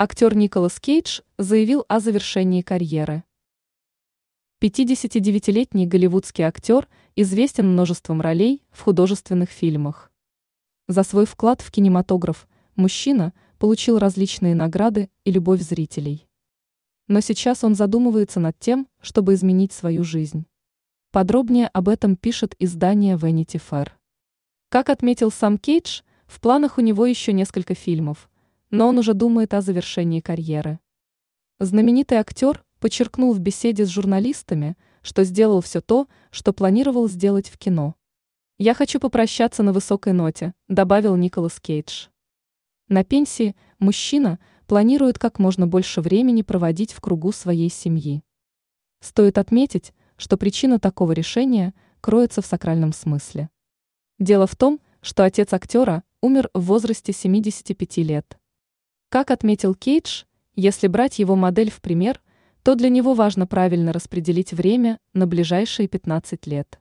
Актер Николас Кейдж заявил о завершении карьеры. 59-летний голливудский актер известен множеством ролей в художественных фильмах. За свой вклад в кинематограф мужчина получил различные награды и любовь зрителей. Но сейчас он задумывается над тем, чтобы изменить свою жизнь. Подробнее об этом пишет издание Vanity Fair. Как отметил сам Кейдж, в планах у него еще несколько фильмов, но он уже думает о завершении карьеры. Знаменитый актер подчеркнул в беседе с журналистами, что сделал все то, что планировал сделать в кино. «Я хочу попрощаться на высокой ноте», – добавил Николас Кейдж. На пенсии мужчина планирует как можно больше времени проводить в кругу своей семьи. Стоит отметить, что причина такого решения кроется в сакральном смысле. Дело в том, что отец актера умер в возрасте 75 лет. Как отметил Кейдж, если брать его модель в пример – то для него важно правильно распределить время на ближайшие 15 лет.